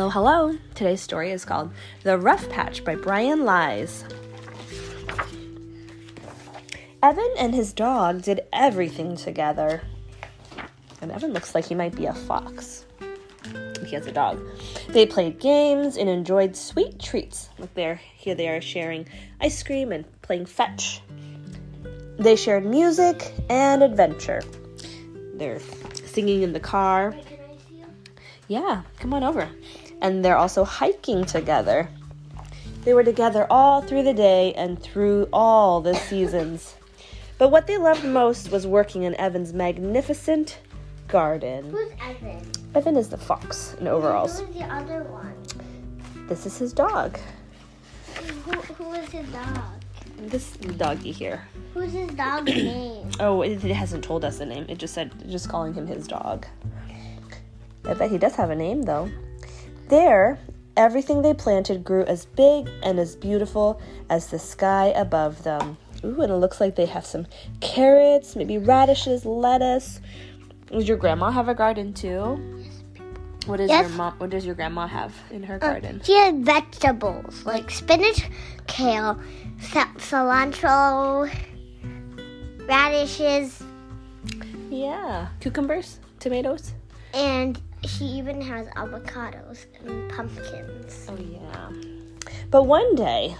Hello, hello. Today's story is called The Rough Patch by Brian Lies. Evan and his dog did everything together. And Evan looks like he might be a fox. He has a dog. They played games and enjoyed sweet treats. Look there, here they are sharing ice cream and playing fetch. They shared music and adventure. They're singing in the car. Yeah, come on over. And they're also hiking together. They were together all through the day and through all the seasons. But what they loved most was working in Evan's magnificent garden. Who's Evan? Evan is the fox in overalls. Who's the other one? This is his dog. Who, who is his dog? This doggy here. Who's his dog's name? Oh, it, it hasn't told us a name. It just said just calling him his dog. I bet he does have a name though. There, everything they planted grew as big and as beautiful as the sky above them. Ooh, and it looks like they have some carrots, maybe radishes, lettuce. Does your grandma have a garden too? What does Yes. your mom? What does your grandma have in her Uh, garden? She has vegetables like spinach, kale, ci- cilantro, radishes, Yeah, cucumbers, tomatoes. and she even has avocados and pumpkins. Oh, yeah. But one day,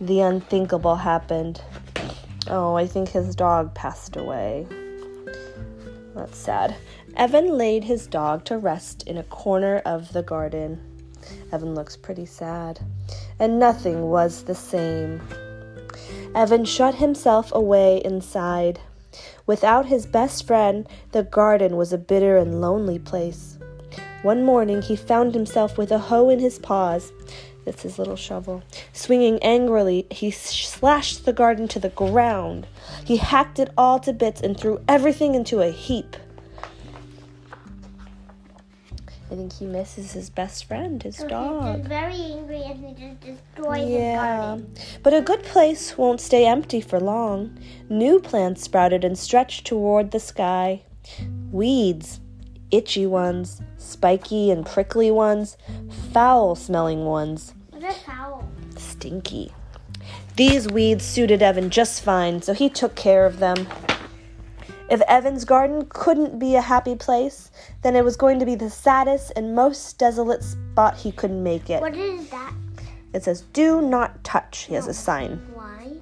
the unthinkable happened. Oh, I think his dog passed away. That's sad. Evan laid his dog to rest in a corner of the garden. Evan looks pretty sad, and nothing was the same. Evan shut himself away inside. Without his best friend, the garden was a bitter and lonely place. One morning, he found himself with a hoe in his paws. That's his little shovel. Swinging angrily, he slashed the garden to the ground. He hacked it all to bits and threw everything into a heap. I think he misses his best friend, his So dog. he's very angry and he just destroyed his Yeah, garden. but a good place won't stay empty for long. New plants sprouted and stretched toward the sky. Weeds, itchy ones, spiky and prickly ones, foul smelling ones, What a foul. stinky. These weeds suited Evan just fine, so he took care of them. If Evan's garden couldn't be a happy place, then it was going to be the saddest and most desolate spot he could make it. What is that? It says, Do not touch. He has a sign. Why?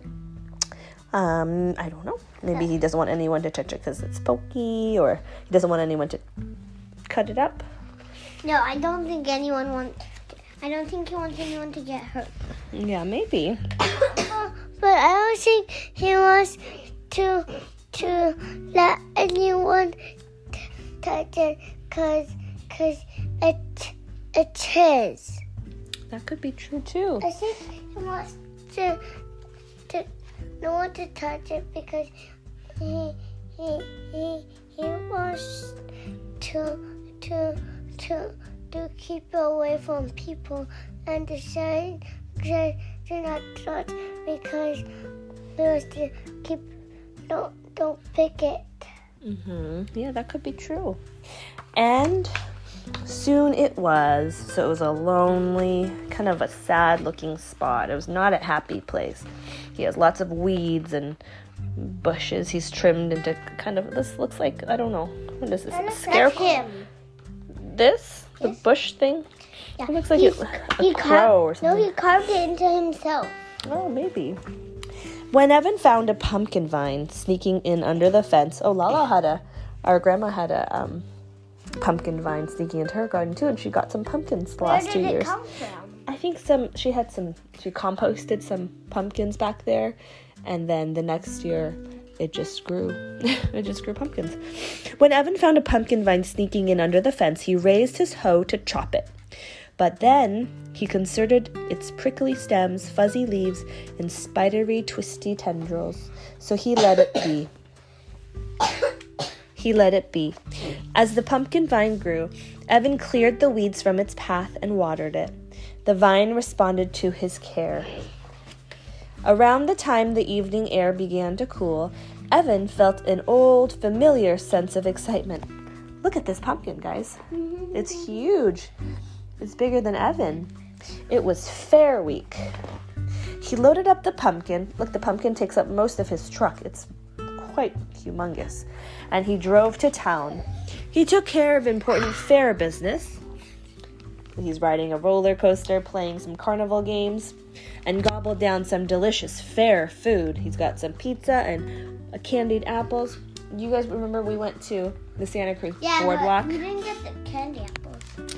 Um, I don't know. Maybe he doesn't want anyone to touch it because it's pokey, or he doesn't want anyone to cut it up. No, I don't think anyone wants. I don't think he wants anyone to get hurt. Yeah, maybe. but I don't think he wants to to let anyone t- touch it because cause it it's his. That could be true too. I think he wants to to no one to touch it because he he he he wants to to to to keep it away from people and say to not touch because because to keep don't don't pick it. hmm Yeah, that could be true. And soon it was. So it was a lonely, kind of a sad looking spot. It was not a happy place. He has lots of weeds and bushes he's trimmed into kind of this looks like I don't know. What is this? That A like scarecrow? This? The bush thing? Yeah. It looks like He's- it, a he crow car- or something. No, he carved it into himself. Oh, maybe. When Evan found a pumpkin vine sneaking in under the fence, oh, Lala had a, our grandma had a um, pumpkin vine sneaking into her garden too, and she got some pumpkins the last two years. I think some, she had some, she composted some pumpkins back there, and then the next year it just grew. it just grew pumpkins. When Evan found a pumpkin vine sneaking in under the fence, he raised his hoe to chop it. But then he considered its prickly stems, fuzzy leaves, and spidery, twisty tendrils, so he let it be. He let it be. As the pumpkin vine grew, Evan cleared the weeds from its path and watered it. The vine responded to his care. Around the time the evening air began to cool, Evan felt an old, familiar sense of excitement. Look at this pumpkin, guys. It's huge. Is bigger than Evan. It was Fair Week. He loaded up the pumpkin. Look, the pumpkin takes up most of his truck. It's quite humongous. And he drove to town. He took care of important fair business. He's riding a roller coaster, playing some carnival games, and gobbled down some delicious fair food. He's got some pizza and candied apples. You guys remember we went to the Santa Cruz Yeah, boardwalk? but we didn't get the candy apples.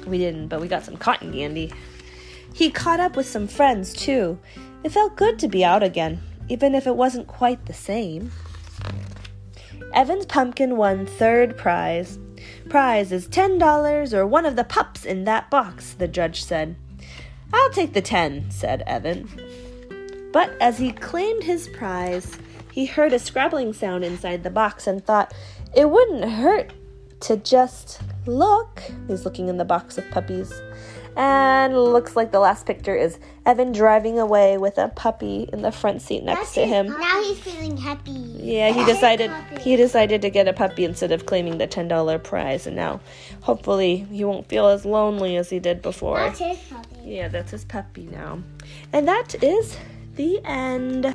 We didn't, but we got some cotton candy. He caught up with some friends too. It felt good to be out again, even if it wasn't quite the same. Evan's pumpkin won third prize. Prize is ten dollars or one of the pups in that box, the judge said. I'll take the ten, said Evan. But as he claimed his prize, he heard a scrabbling sound inside the box and thought it wouldn't hurt to just look. He's looking in the box of puppies. And looks like the last picture is Evan driving away with a puppy in the front seat next to him. Now he's feeling happy. Yeah, he decided he decided to get a puppy instead of claiming the ten dollar prize, and now hopefully he won't feel as lonely as he did before. That's his puppy. Yeah, that's his puppy now. And that is the end.